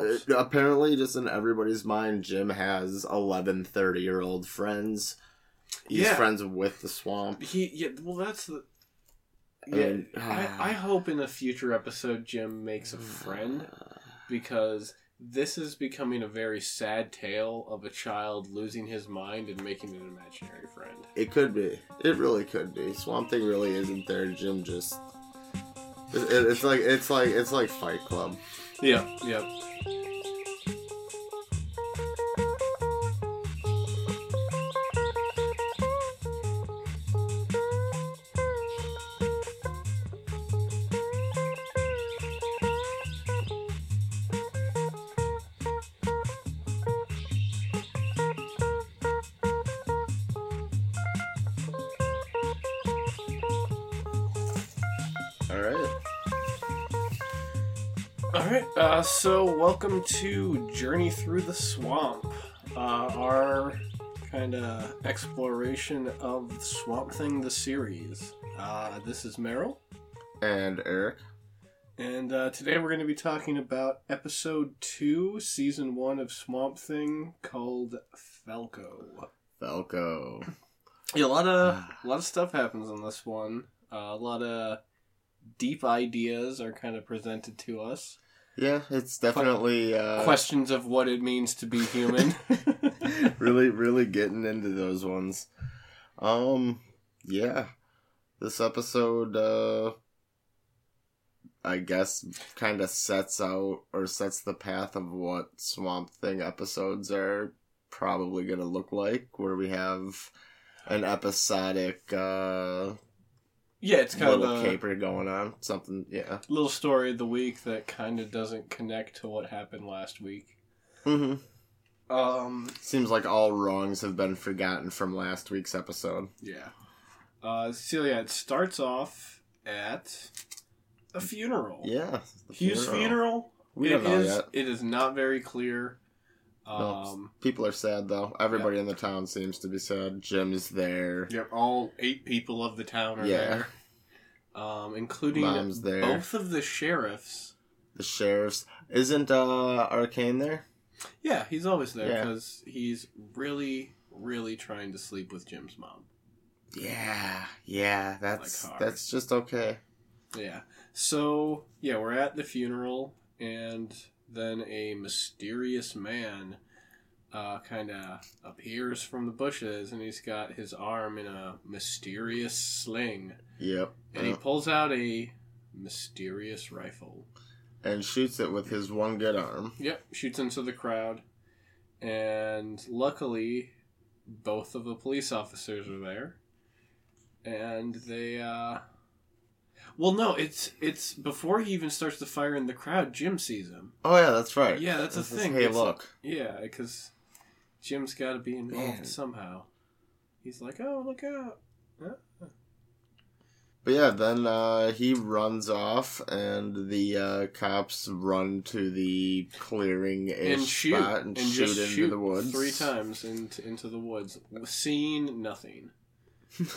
Uh, apparently, just in everybody's mind, Jim has 11 30 year old friends. He's Yeah. friends with the swamp. He yeah. Well, that's the. I Yeah, mean, I, I hope in a future episode Jim makes a friend because this is becoming a very sad tale of a child losing his mind and making an imaginary friend. It could be. It really could be. Swamp Thing really isn't there. Jim just. It, it- it's like it's like it's like Fight Club. Yep, yep. Welcome to Journey Through the Swamp, uh, our kind of exploration of Swamp Thing the series. Uh, this is Meryl. And Eric. And uh, today we're going to be talking about episode two, season one of Swamp Thing, called Falco. Falco. Yeah, a lot of a lot of stuff happens in this one. Uh, a lot of deep ideas are kind of presented to us. Yeah, it's definitely uh, Questions of what it means to be human. really, really getting into those ones. Um, yeah, this episode, uh, I guess, kind of sets out or sets the path of what Swamp Thing episodes are probably gonna look like, where we have an episodic uh yeah, it's kind little of a caper going on. Something, yeah. little story of the week that kind of doesn't connect to what happened last week. hmm Um, Seems like all wrongs have been forgotten from last week's episode. yeah. Uh, yeah, it starts off at a funeral. Yeah, Hugh's funeral. We It don't know is- yet. It is not very clear. Um, people are sad though. Everybody in the town seems to be sad. Jim's there. Yep, all eight people of the town are Yeah. there, um, including Mom's there. both of the sheriffs. The sheriffs. Isn't uh Arcane there? Yeah, he's always there Yeah. because he's really, really trying to sleep with Jim's mom. Yeah, yeah. That's Like that's just okay. Yeah. So yeah, we're at the funeral, and then a mysterious man uh, kind of appears from the bushes, and he's got his arm in a mysterious sling, Yep. and he pulls out a mysterious rifle. and shoots it with his one good arm. Yep, shoots into the crowd, and luckily, both of the police officers are there, and they. uh Well, no, it's it's before he even starts to fire in the crowd. Jim sees him. Oh yeah, that's right. Yeah, that's a This is, thing. Hey, It's- look. Yeah, because Jim's got to be involved Man. somehow. He's like, "Oh, look out!" But yeah, then uh, he runs off, and the uh, cops run to the clearing And shoot spot and, and shoot into shoot the woods three times into into the woods, seeing nothing.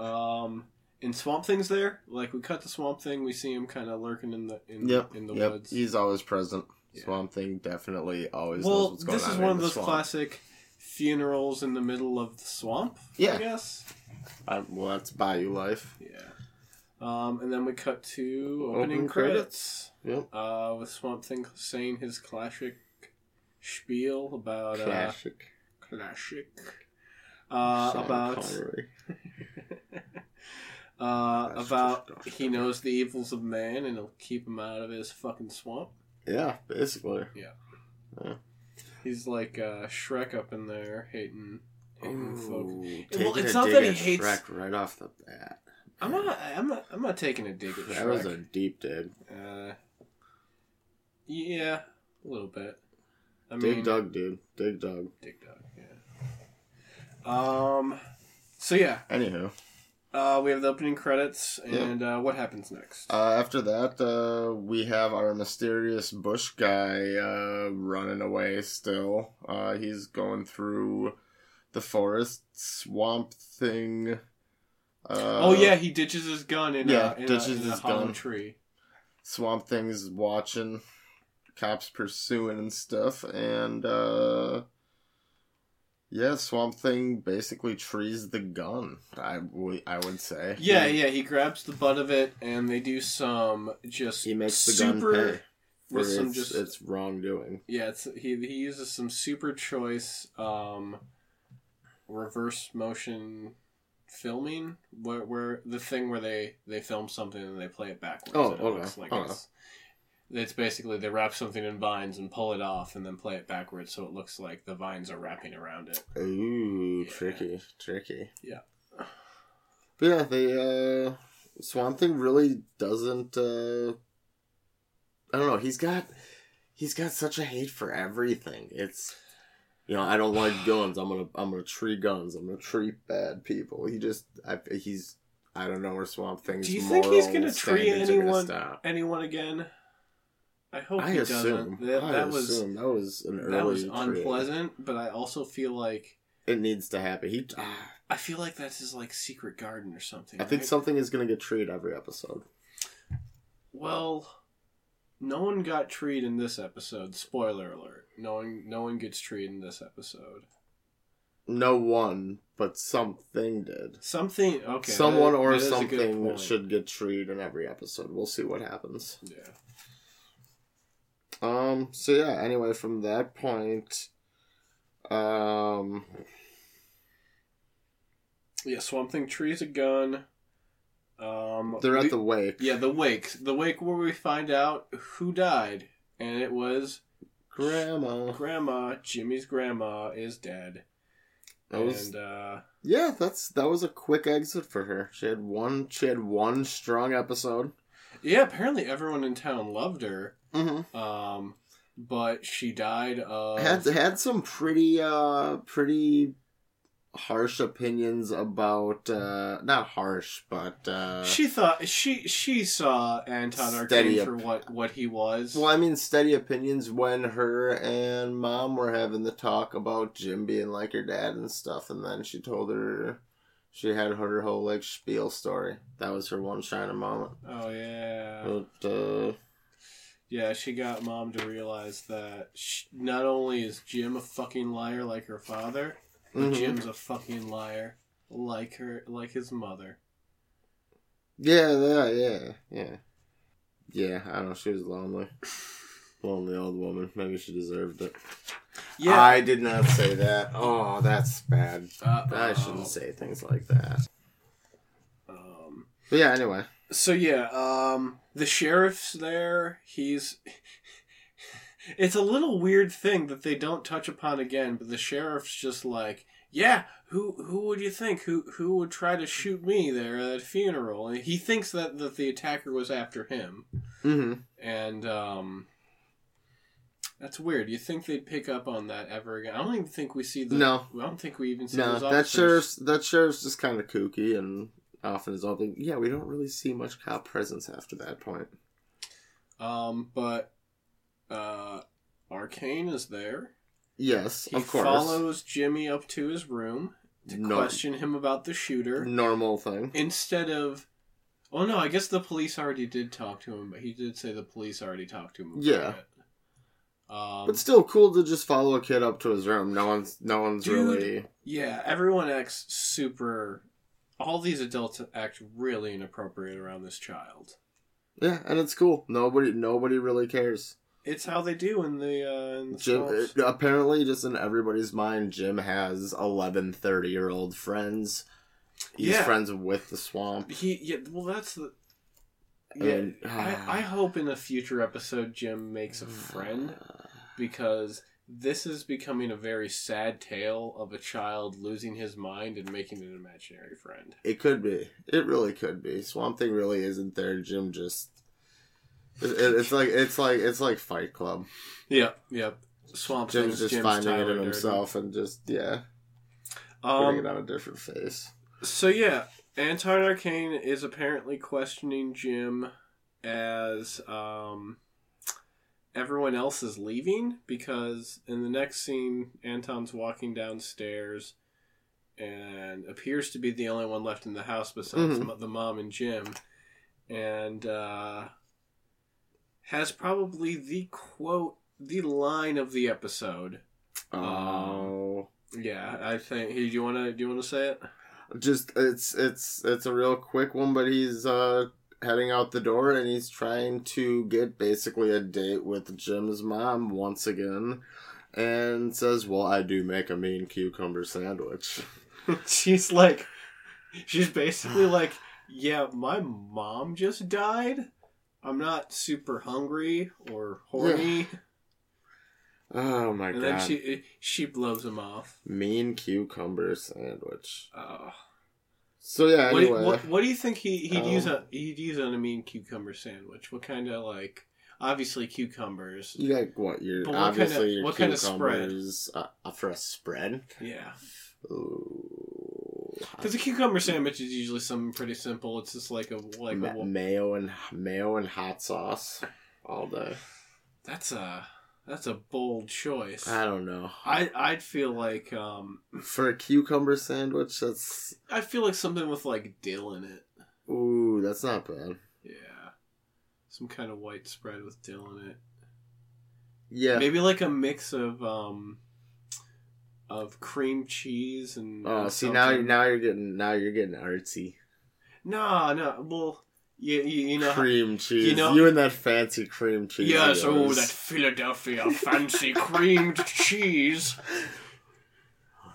Um, and Swamp Thing's there. Like we cut the Swamp Thing, we see him kind of lurking in the in, yep, in the yep. woods. He's always present. Yeah. Swamp Thing definitely always well, this is one of those swamp. classic funerals in the middle of the swamp. Yeah, I guess. I, well, that's Bayou Life. Yeah. Um, and then we cut to opening, Opening credits. Yep. Uh, with Swamp Thing saying his classic spiel about uh, Classic. classic uh, about Connery. uh, That's about just- he knows the evils of man and he'll keep him out of his fucking swamp. Yeah, basically. Yeah. yeah. He's like uh, Shrek up in there hating hating folk. Well, it's not that he hates- Shrek right off the bat. I'm not. I'm not. I'm not taking a dig at That was a deep dig. Uh, yeah, a little bit. I Dig mean, dug, dude. Dig dug. Dig Dug. Yeah. Um. So yeah, Anywho, uh, we have the opening credits, and uh, what happens next? uh, after that, uh, we have our mysterious bush guy uh, running away still. Uh, he's going through the forest, swamp thing. Uh, oh yeah, he ditches his gun in yeah, a, in ditches a, in a his hollow gun. tree. Swamp Thing's watching, cops pursuing and stuff, and uh, yeah, Swamp Thing basically trees the gun. I would I would say. Yeah, he, yeah. He grabs the butt of it, and they do some just he makes the super, gun pay for with some its, just its wrongdoing. yeah. It's he he uses some super choice um, reverse motion filming where, where the thing where they they film something and they play it backwards. Oh, okay, looks like okay. It's, basically they wrap something in vines and pull it off and then play it backwards so it looks like the vines are wrapping around it. Ooh, Yeah. tricky, tricky. Yeah. But yeah, the uh, Swamp Thing really doesn't. Uh, I don't know. He's got he's got such a hate for everything. It's you know I don't like guns. I'm gonna I'm gonna treat guns. I'm gonna treat bad people. He just I, he's I don't know where Swamp Thing's. Do you think he's gonna standards are gonna anyone anyone again? I hope I he assume. doesn't. That, I that was that was an early. that was unpleasant, but I also feel like It needs to happen. He. I feel like that's his like secret garden or something. I think something is gonna get treed every episode. Well, no one got treed in this episode. Spoiler alert: no one, no one gets treed in this episode. No one, but something did. Something okay. Someone that- or that is a good something should get treed in every episode. We'll see what happens. Yeah. Um. So yeah. Anyway, from that point, um, Yeah. Swamp Thing trees a gun. Um, they're we- at the wake. yeah the wake the wake where we find out who died, and it was Grandma. grandma. Jimmy's grandma is dead, That was and uh, yeah. That's that was a quick exit for her. She had one. She had one strong episode. yeah, apparently everyone in town loved her. Mm-hmm. Um, but she died of had had some pretty uh pretty harsh opinions about uh not harsh but uh she thought she she saw Anton Arcane up. for what what he was. well I mean steady opinions when her and mom were having the talk about Jim being like her dad and stuff and then she told her she had her whole like spiel story that was her one shining moment Oh yeah, but uh yeah. She got mom to realize that sh not only is Jim a fucking liar like her father, but mhm. Jim's a fucking liar like her like his mother. yeah yeah yeah yeah yeah I don't know she was lonely lonely old woman maybe she deserved it Yeah, I did not say that. Oh, that's bad. Uh, I shouldn't say things like that. Um, But yeah, anyway. So yeah, um, the sheriff's there. He's. It's a little weird thing that they don't touch upon again, but the sheriff's just like, yeah, who who would you think who who would try to shoot me there at a funeral? And he thinks that that the attacker was after him, Mm-hmm. and um, that's weird. You think they'd pick up on that ever again? I don't even think we see the. No. I don't think we even see No, those that sheriff's that sheriff's just kind of kooky and often is all thing. Yeah, we don't really see much cop presence after that point. Um, but uh, Arcane is there. Yes, He of course. follows Jimmy up to his room to No- question him about the shooter Normal thing. instead of. oh no, I guess the police already did talk to him, but he did say the police already talked to him. About Yeah. it. Um, But still cool to just follow a kid up to his room. No one's no one's Dude. really yeah, everyone acts super. All these adults act really inappropriate around this child. Yeah, and it's cool. Nobody nobody really cares. It's how they do in the uh, in the Jim uh, apparently just in everybody's mind Jim has 11 30 year old friends. He's Yeah. friends with the swamp. He yeah, well that's the yeah. mean, I, I hope in a future episode Jim makes a friend because this is becoming a very sad tale of a child losing his mind and making an imaginary friend. It could be. It really could be. Swamp Thing really isn't there. Jim just. It, it- it's like it's like it's like Fight Club. Yep, yep. Swamp Jim's Thing's just Jim's finding it Tyler in Durden. himself and just yeah, putting it Um, on a different face. so yeah, Anton Arcane is apparently questioning Jim as um, everyone else is leaving because in the next scene, Anton's walking downstairs and appears to be the only one left in the house besides Mhm. the mom and Jim, and uh, has probably the quote, the line of the episode. Oh, Yeah, I think. Hey, do you wanna do you wanna say it? just it's it's it's a real quick one, but he's uh heading out the door and he's trying to get basically a date with Jim's mom once again, and says, "Well, I do make a mean cucumber sandwich." she's like, she's basically like, yeah, my mom just died. I'm not super hungry or horny, Oh my and god! And then she she blows him off. mean cucumber sandwich. Oh. So yeah, What, do anyway, you, what, what do you think he, he'd use Um, a he'd use on a mean cucumber sandwich? What kind of like obviously cucumbers? you got what? Your But what obviously kinda- your what kinda spread? cucumbers uh, uh, for a spread. Yeah, because a cucumber sandwich is usually something pretty simple. It's just like a like Ma- a mayo and mayo and hot sauce all day. that's a that's a bold choice. I don't know. I I'd feel like um For a cucumber sandwich, that's I feel like something with like dill in it. ooh, that's not bad. Yeah, some kind of white spread with dill in it. Yeah. Maybe like a mix of um of cream cheese and Oh, and see now something. now you're getting now you're getting artsy. No, no. Well, you you, you know. cream cheese. you know- you and that fancy cream cheese. yes, oh, that Philadelphia fancy creamed cheese.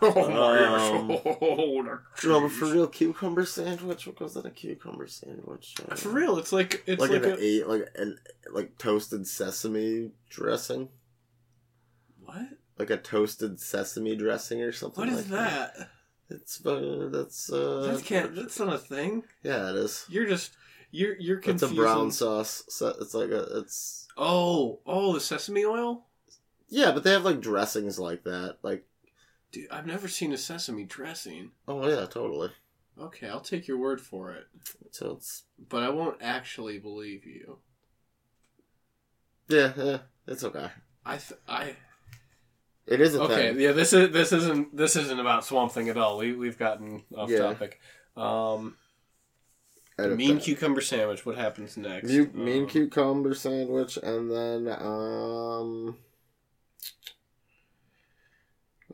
Oh Um, my gosh! Oh, No, but for real, cucumber sandwich. What goes in a cucumber sandwich? Uh, For real, it's like it's like, like, an a eight, like an like toasted sesame dressing, what? like a toasted sesame dressing or something. What is like that? It's uh, that's uh, that can't. That's not a thing. yeah, it is. You're just you're you're It's a brown sauce. So it's like a it's Oh, oh, the sesame oil. yeah, but they have like dressings like that. Like Dude, I've never seen a sesame dressing. oh yeah, totally. Okay, I'll take your word for it, So it's but I won't actually believe you. yeah, yeah, it's okay. I th- I It is a okay. thing. Yeah, this is this isn't this isn't about Swamp Thing at all. We we've gotten off Yeah. topic. Um, mean that. cucumber sandwich. What happens next? Mean Um, cucumber sandwich, and then um,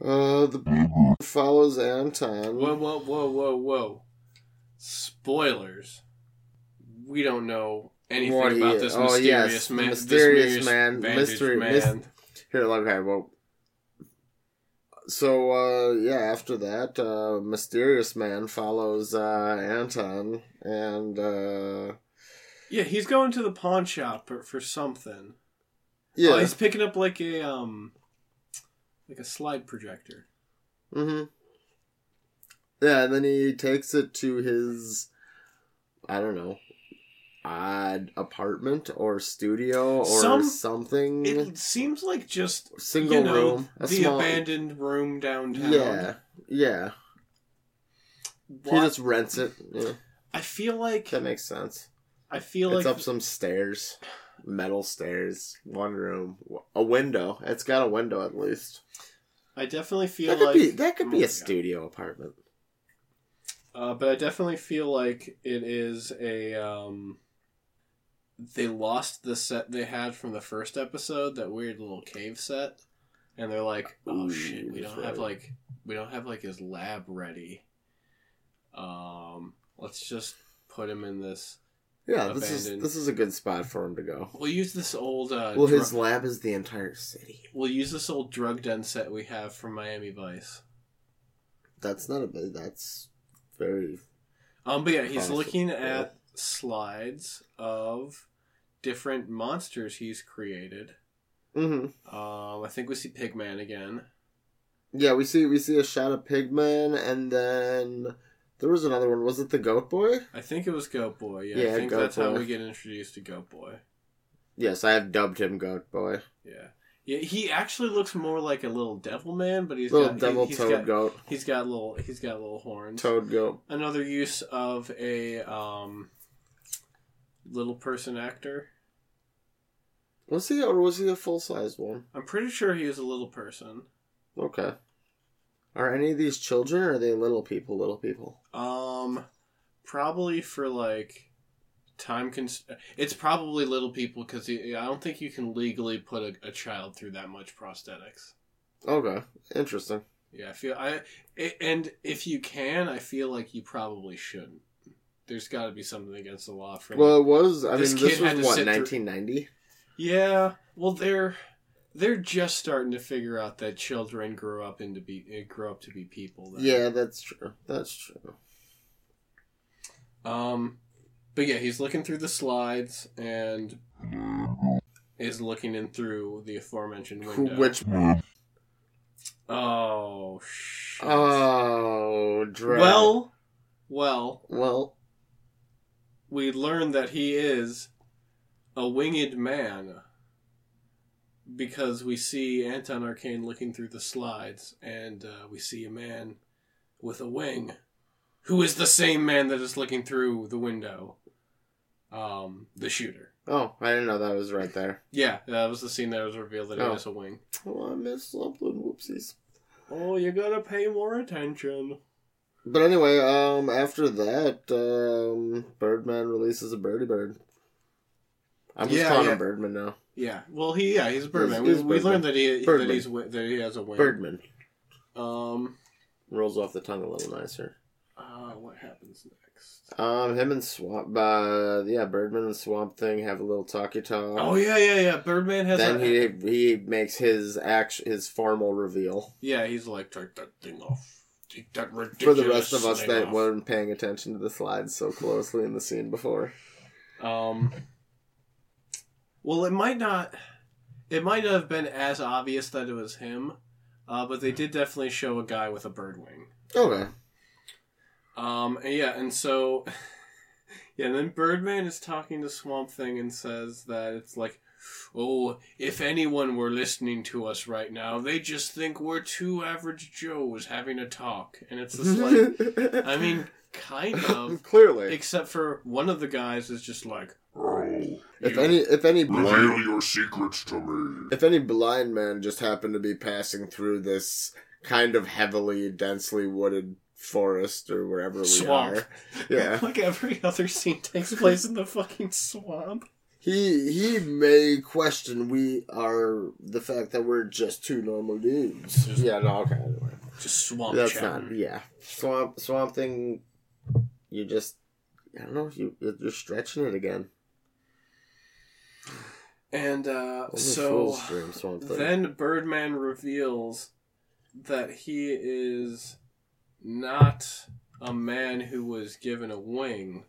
uh, the follows Anton. Whoa, whoa, whoa, whoa, whoa! Spoilers. We don't know anything What about is. this Oh, mysterious yes, man. mysterious this man, mystery- man. mys- Here, okay, well. So uh, yeah, after that, uh, mysterious man follows uh, Anton, and uh, yeah, he's going to the pawn shop for, for something. yeah, Oh, he's picking up like a um, like a slide projector. Mm-hmm. Yeah, and then he takes it to his, I don't know, odd apartment or studio or Some- something. It seems like just. Single you know room, the small. abandoned room downtown. yeah, yeah. He just rents it. Yeah, I feel like that makes sense. I feel it's like up some stairs, metal stairs, one room, a window. It's got a window at least. I definitely feel That like be that could Oh be a studio apartment. Uh, but I definitely feel like it is a. Um, they lost the set they had from the first episode, that weird little cave set, and they're like, "Oh Ooh, shit, we don't have like we don't have like his lab ready. Um, let's just put him in this. Yeah, this is this is a good spot for him to go. We'll use this old. Uh, Well, his lab is the entire city. we'll use this old drug den set we have from Miami Vice. That's not a. That's very. Um, but yeah, he's Possible. looking at slides of different monsters he's created. Mm-hmm. Um, I think we see Pigman again. Yeah, we see we see a shot of Pigman, and then there was another one. Was it the Goat Boy? I think it was Goat Boy. Yeah, Yeah, I think Goat that's how we get introduced to Goat Boy. Yes, I have dubbed him Goat Boy. Yeah, yeah. He actually looks more like a little devil man, but he's Little got devil he, toad got, goat, He's got little. He's got little horns. toad goat. Another use of a um, little person actor. Was he or was he a full sized one? I'm pretty sure he is a little person. Okay. Are any of these children or are they little people? Little people. Um, probably for like time cons- It's probably little people because I don't think you can legally put a, a child through that much prosthetics. Okay, interesting. Yeah, I feel I it, and if you can, I feel like you probably shouldn't. There's got to be something against the law for. Well, it was. I This mean, this kid was what sit through- 1990. yeah, well, they're they're just starting to figure out that children grow up into be eh, grow up to be people. then. Yeah, that's true. That's true. Um, but yeah, he's looking through the slides and is looking in through the aforementioned window. Which? Oh shit. Oh, dread. well, well, well. We learn that he is a winged man because we see Anton Arcane looking through the slides and uh, we see a man with a wing who is the same man that is looking through the window. Um, the shooter. Oh, I didn't know that was right there. Yeah, that was the scene that was revealed that Oh. it was a wing. Oh, I missed something. Whoopsies. Oh, you gotta pay more attention. But anyway, um, after that, um, Birdman releases a birdie bird. I'm just Yeah, calling yeah. him Birdman now. Yeah, well, he yeah he's a birdman. He's- we, he's we Birdman. learned that he that he's that he has a wing. Birdman Um, rolls off the tongue a little nicer. uh, what happens next? Um, him and Swamp, uh, yeah, Birdman and Swamp Thing have a little talkie talk. Oh yeah, yeah, yeah. Birdman has. Then a, he he makes his act his formal reveal yeah, he's like take that thing off. Take that for the rest of us that off." weren't paying attention to the slides so closely in the scene before. Um. Well, it might not. It might not have been as obvious that it was him, uh, but they did definitely show a guy with a bird wing. Okay. Um, and yeah, and so, yeah, and then Birdman is talking to Swamp Thing and says that it's like, oh, if anyone were listening to us right now, they just think we're two average Joes having a talk. And it's just like, I mean, kind of, clearly, except for one of the guys is just like, Oh, if you- any if any blind reveal your secrets to me. if any blind man just happened to be passing through this kind of heavily densely wooded forest or wherever we Swamp. are, yeah, like every other scene takes place in the fucking swamp. He he may question we are the fact that we're just two normal dudes. Just- yeah, no, okay, anyway. Just swamp That's chat. not. Yeah, swamp swamp thing. You just, I don't know. You you're stretching it again. And uh, so dream then Birdman reveals that he is not a man who was given a wing,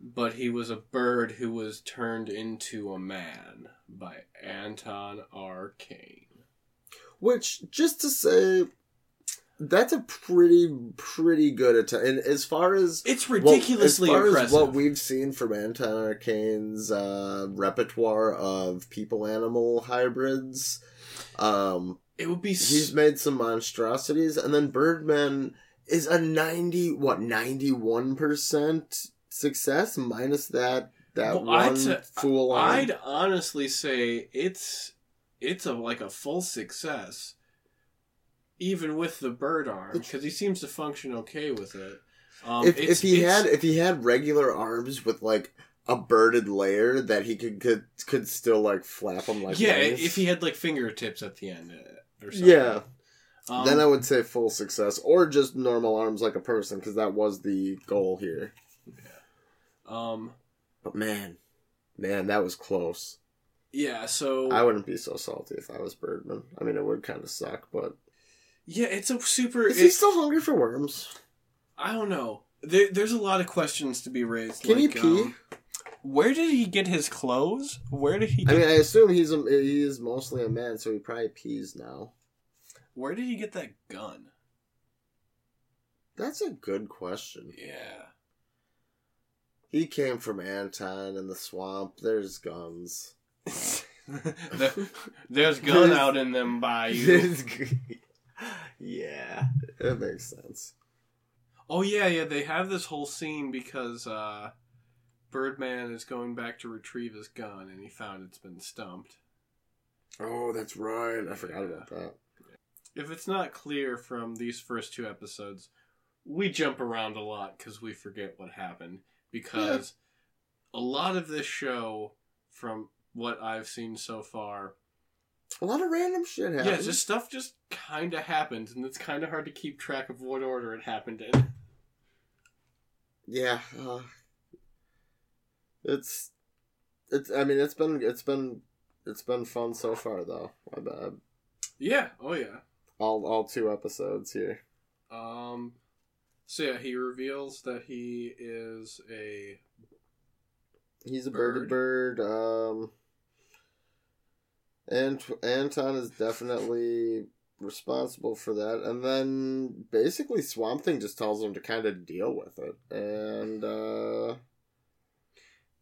but he was a bird who was turned into a man by Anton Arcane. Which, just to say, that's a pretty pretty good attempt. And as far as It's ridiculously as far impressive. as what we've seen from Anton Arcane's uh, repertoire of people animal hybrids, um, it would be s- he's made some monstrosities, and then Birdman is a ninety what ninety one percent success minus that that Well, one I'd say- fool. arm. I'd honestly say it's it's a like a full success, even with the bird arm, because he seems to function okay with it. Um, if if he had if he had regular arms with like a birded layer that he could could could still like flap them like yeah, wings. if he had like fingertips at the end uh, or something. yeah Um, then I would say full success or just normal arms like a person because that was the goal here. Um, But man, man, that was close. yeah. So I wouldn't be so salty if I was Birdman. I mean, it would kind of suck, but yeah, it's a super. is he still hungry for worms? I don't know. There, there's a lot of questions to be raised. Can he pee? um, where did he get his clothes? Where did he? I mean, I assume he's a, he is mostly a man, so he probably pees now. where did he get that gun? That's a good question. Yeah. He came from Anton in the swamp. There's guns. The- There's gun out in them bayou. yeah, it makes sense. Oh yeah, yeah. They have this whole scene because uh, Birdman is going back to retrieve his gun, and he found it's been stumped. Oh, that's right. I forgot about that. If it's not clear from these first two episodes, we jump around a lot because we forget what happened. Because a lot of this show, from what I've seen so far, A lot of random shit happens. yeah, just stuff just kind of happens, and it's kind of hard to keep track of what order it happened in. yeah. Uh, it's it's. I mean, it's been it's been it's been fun so far though. I bet Yeah. Oh yeah. all all two episodes here. Um. So yeah, he reveals that he is a He's a birded bird. Um, and Anton is definitely responsible for that. And then basically Swamp Thing just tells him to kind of deal with it. And uh,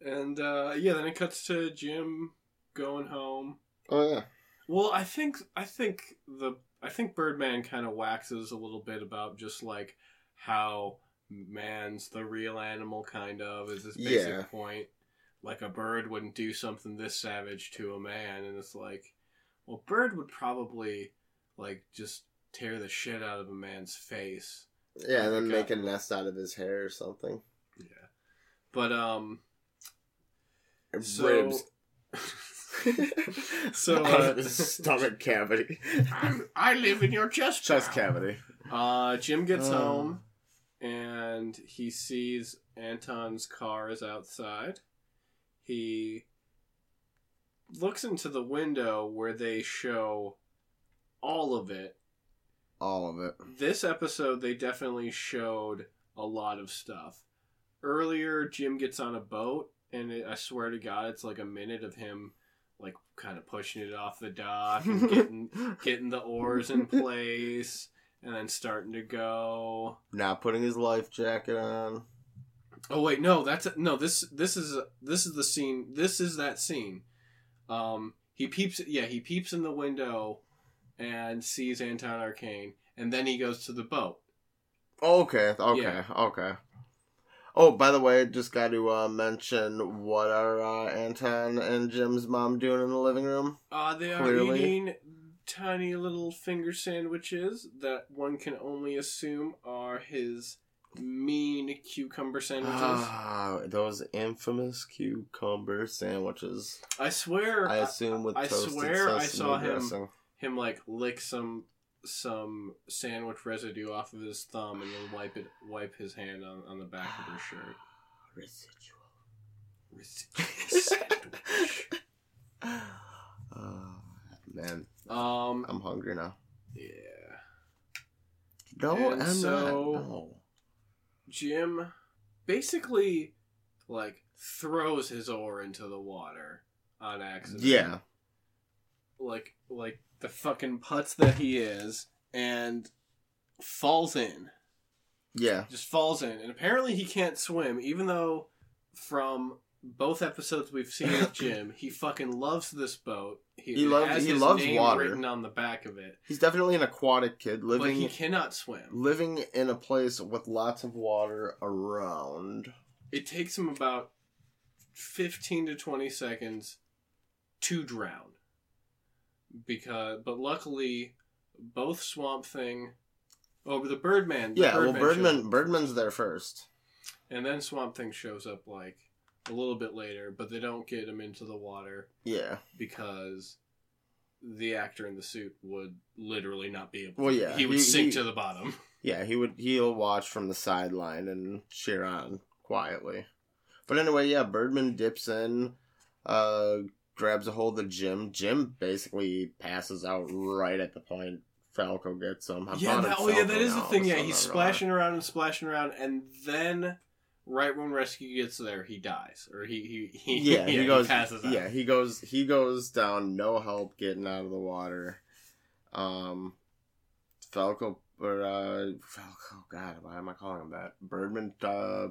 And uh, yeah, then it cuts to Jim going home. oh yeah, Well, I think I think the I think Birdman kind of waxes a little bit about just like how man's the real animal, kind of is this basic Yeah. point. Like a bird wouldn't do something this savage to a man, and it's like, well, bird would probably like just tear the shit out of a man's face. yeah, and then Okay. make a nest out of his hair or something. Yeah, but um, so Ribs. So, uh, stomach cavity, I live in your chest. chest now. cavity. Uh, Jim gets Oh. home and he sees Anton's car is outside. He looks into the window where they show all of it. All of it. This episode, they definitely showed a lot of stuff. Earlier, Jim gets on a boat, and it, I swear to God, it's like a minute of him, like kind of pushing it off the dock and getting getting the oars in place and then starting to go. Not putting his life jacket on. Oh wait, no, that's no. This this is this is the scene. This is that scene. Um, he peeps. Yeah, he peeps in the window and sees Anton Arcane, and then he goes to the boat. Okay, okay, Yeah. okay. Oh, by the way, just got to uh, mention what are uh, Anton and Jim's mom doing in the living room? Uh, they are Clearly. eating tiny little finger sandwiches that one can only assume are his mean cucumber sandwiches. Ah, those infamous cucumber sandwiches. I swear, I assume with I toasted swear I saw him- dressing. him like lick some some sandwich residue off of his thumb and then wipe it wipe his hand on, on the back of his shirt. Residual. Residual sandwich. Oh, man, Um I'm hungry now. yeah. No, And I'm so- not. No. Jim basically like throws his oar into the water on accident. Yeah. Like like the fucking putz that he is and falls in. Yeah. just falls in, and apparently he can't swim, even though from both episodes we've seen of Jim, he fucking loves this boat. He loves- he loves water. written on the back of it, He's definitely an aquatic kid but living he cannot swim. living in a place with lots of water around. It takes him about fifteen to twenty seconds to drown, because but luckily both Swamp Thing. Oh, the Birdman. the Yeah, well, Birdman. Birdman's there first. And then Swamp Thing shows up like a little bit later, but they don't get him into the water Yeah, because the actor in the suit would literally not be able. Well, yeah, he would he- sink he- to the bottom. yeah. He would he'll watch from the sideline and cheer on quietly. But anyway, yeah, Birdman dips in, uh, grabs a hold of Jim. Jim basically passes out right at the point Falco gets him. I'm yeah, that, oh yeah, that is the thing. Yeah, he's splashing around and splashing around, and then right when rescue gets there, he dies, or he he, he yeah, he goes. passes out. yeah, he goes. He goes down. No help getting out of the water. Um, Falco or uh, Falco. God, why am I calling him that? Birdman uh,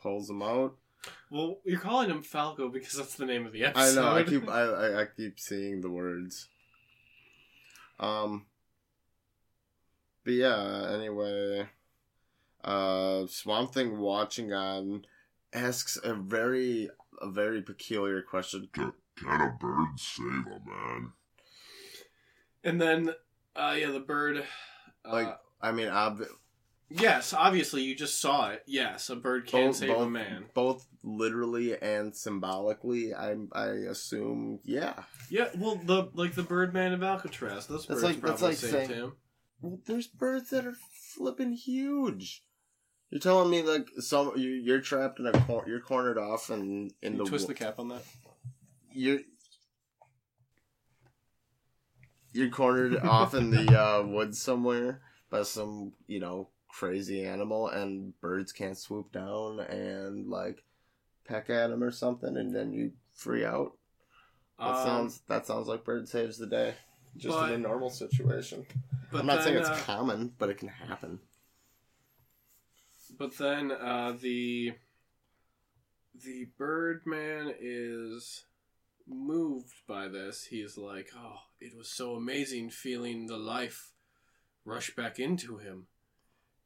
pulls him out. Well, you're calling him Falco because that's the name of the episode. I know. I keep. I, I I keep seeing the words. Um. But yeah. Anyway, uh, Swamp Thing watching on asks a very a very peculiar question. Can, can a bird save a man? And then, uh, yeah, the bird. Uh, Like, I mean, ob- Yes, obviously you just saw it. Yes, a bird can Both- save a man. both literally and symbolically. I I assume, yeah. Yeah, well, the like the Birdman of Alcatraz. Those That's birds like- that's probably like saved saying- him. Well, there's birds that are flipping huge. You're telling me like some you, you're trapped in a cor- you're cornered off and in Can you the twist wo- the cap on that. you're you're cornered off in the uh, woods somewhere by some you know crazy animal and birds can't swoop down and like peck at him or something and then you free out? That Um, sounds that sounds like bird saves the day. Just but- in a normal situation. i'm not saying it's uh, common but it can happen But then uh, the the Birdman is moved by this. He's like, "Oh, it was so amazing feeling the life rush back into him,"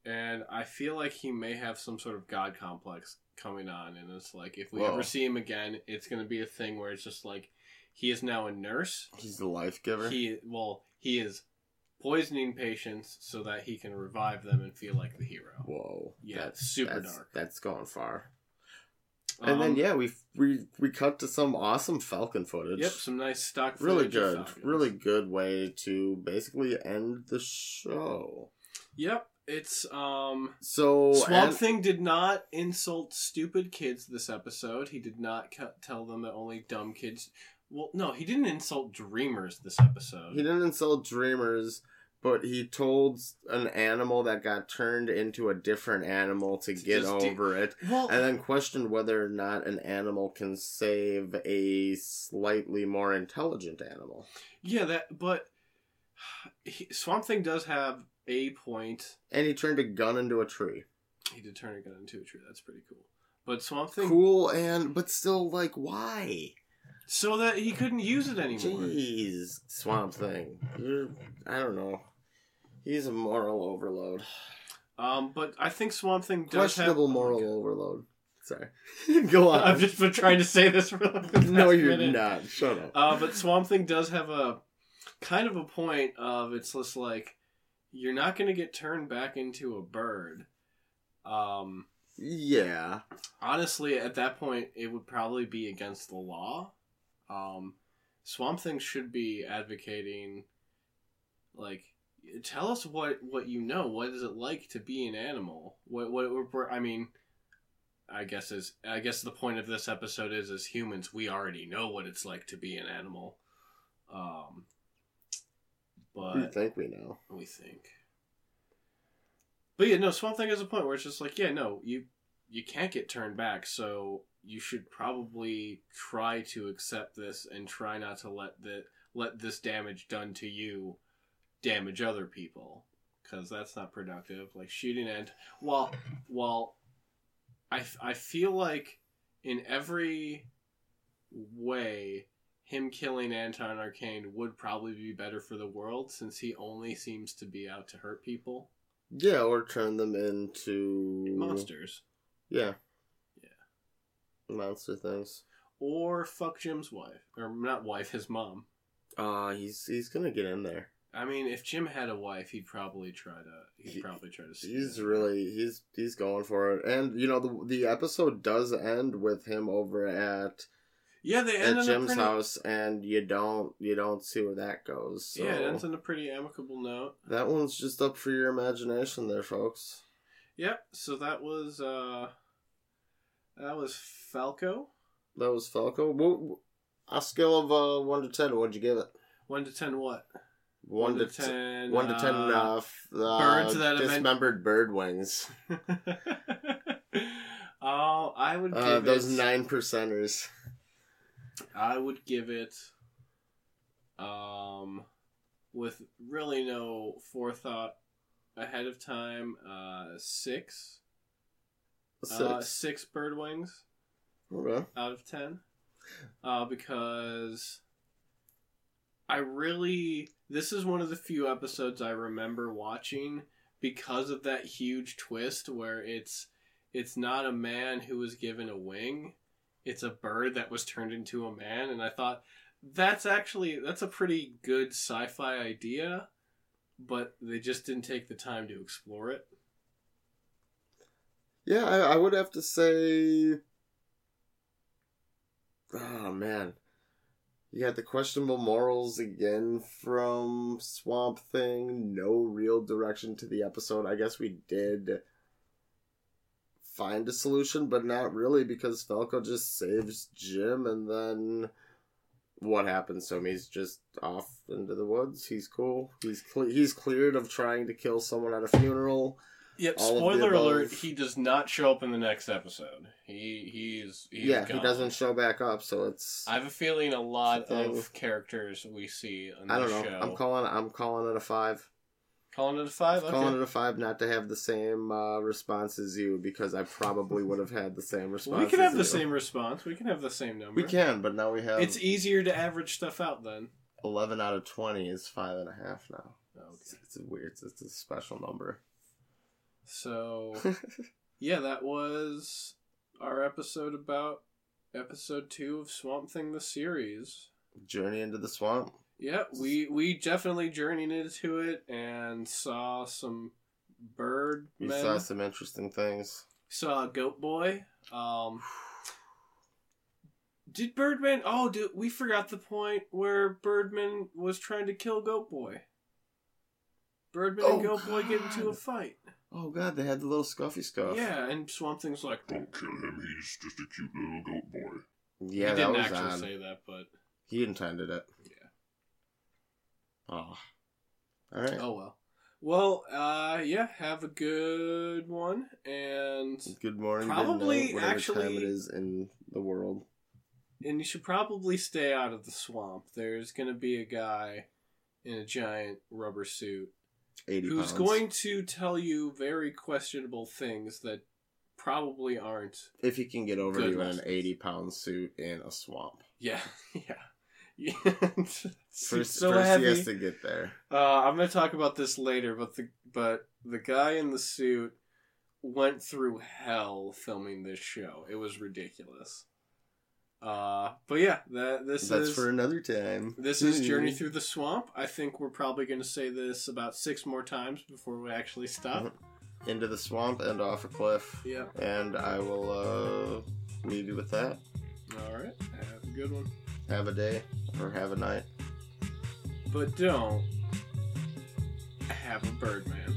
and I feel like he may have some sort of god complex coming on, and it's like if we Whoa. ever see him again, it's going to be a thing where it's just like he is now a nurse. he's the life giver He well, he is poisoning patients so that he can revive them and feel like the hero. whoa Yeah, that's super that's, dark. that's going far and then Um, yeah we we we cut to some awesome falcon footage Yep, some nice stock. really good really good way to basically end the show Yep, it's um. so Swamp and- Thing did not insult stupid kids this episode. He did not cu- tell them that only dumb kids. Well, no, he didn't insult dreamers this episode. he didn't insult dreamers but he told an animal that got turned into a different animal to To get de- over it well, and then questioned whether or not an animal can save a slightly more intelligent animal yeah, that. But he, Swamp Thing does have a point. and he turned a gun into a tree He did turn a gun into a tree. That's pretty cool. But Swamp Thing, cool and but still like why so that he couldn't use it anymore. Jeez, Swamp Thing. You're, I don't know. He's a moral overload. Um, but I think Swamp Thing does Questionable have moral Oh overload. Sorry. Go on. I've just been trying to say this for the no, you're minute. not. Shut up. Uh, but Swamp Thing does have a kind of a point of it's just like you're not going to get turned back into a bird. Um, yeah. honestly, at that point, it would probably be against the law. Um, Swamp Thing should be advocating, like, tell us what what you know. What is it like to be an animal? What what, I mean. I guess is I guess the point of this episode is as humans we already know what it's like to be an animal. Um but we think we know. we think. But yeah, no, Swamp Thing has a point where it's just like, yeah, no, you you can't get turned back, so you should probably try to accept this and try not to let the let this damage done to you damage other people because that's not productive. Like shooting and well, well, I I feel like in every way him killing Anton Arcane would probably be better for the world since he only seems to be out to hurt people. Yeah, or turn them into Monsters. Yeah. Monster things. Or fuck Jim's wife. Or not wife, his mom. Uh he's he's gonna get in there. I mean, if Jim had a wife, he'd probably try to. He'd He- probably try to. see He's it. really he's he's going for it. And you know the the episode does end with him over at Yeah, they at end in a Jim's pretty. house and you don't you don't see where that goes. So Yeah, it ends on a pretty amicable note. that one's just up for your imagination there, folks. Yep. So that was uh, that was Falco. That was Falco. What, a scale of uh, one to ten, what'd you give it? One to ten. What? One, to ten. ten. One to ten. Uh, f- uh, birds that event- dismembered bird wings. oh, I would give Uh, those it. nine percenters. I would give it. Um, with really no forethought ahead of time, uh, six. Six. Uh, six bird wings. okay. out of 10 uh, because I really this is one of the few episodes I remember watching because of that huge twist where it's it's not a man who was given a wing it's a bird that was turned into a man and I thought that's actually that's a pretty good sci-fi idea but they just didn't take the time to explore it Yeah, I, I would have to say. Oh man, you got the questionable morals again from Swamp Thing. No real direction to the episode. I guess we did find a solution, but not really because Falco just saves Jim, and then what happens him? He's just off into the woods. He's cool. He's he's cleared of trying to kill someone at a funeral. Yep. All Spoiler alert: he does not show up in the next episode. He he's, he's yeah, he doesn't show back up, so it's. I have a feeling a lot of characters we see on I don't know. Show. I'm calling. I'm calling it a five. calling it a five. Okay. Calling it a five, not to have the same uh, response as you, because I probably would have had the same response. we can have the you. same response. We can have the same number. We can, but now we have. It's easier to average stuff out then. eleven out of twenty is five and a half now. It's, Okay. it's a weird. It's, it's a special number. So yeah, that was our episode about episode two of Swamp Thing the series. Journey into the swamp. Yeah, we we definitely journeyed into it and saw some bird We men. saw some interesting things. saw a goat boy. Um, did Birdman? Oh, dude, we forgot the point where Birdman was trying to kill Goat Boy. Birdman and Oh, Goat Boy get into a fight. Oh god, they had the little scuffy scuff. Yeah, and Swamp Thing's like, Don't kill him, he's just a cute little goat boy. Yeah, he that didn't was actually on. say that, but He intended it. Yeah. Oh. All right. oh well. Well, uh, yeah, have a good one, and Good morning. Probably, good night, whatever actually- time it is in the world. and you should probably stay out of the swamp. There's gonna be a guy in a giant rubber suit Eighty who's pounds. going to tell you very questionable things that probably aren't. if he can get over Good you in an lessons. eighty-pound suit in a swamp. Yeah, yeah, yeah. it's First, so first heavy. he has to get there. Uh, I'm gonna talk about this later, but the but the guy in the suit went through hell filming this show. It was ridiculous. Uh, but yeah, that this That's is for another time. this is Journey Through the Swamp. I think we're probably going to say this about six more times before we actually stop. into the swamp and off a cliff. Yeah. And I will uh, leave you with that. All right. Have a good one. Have a day or have a night. But don't have a Birdman.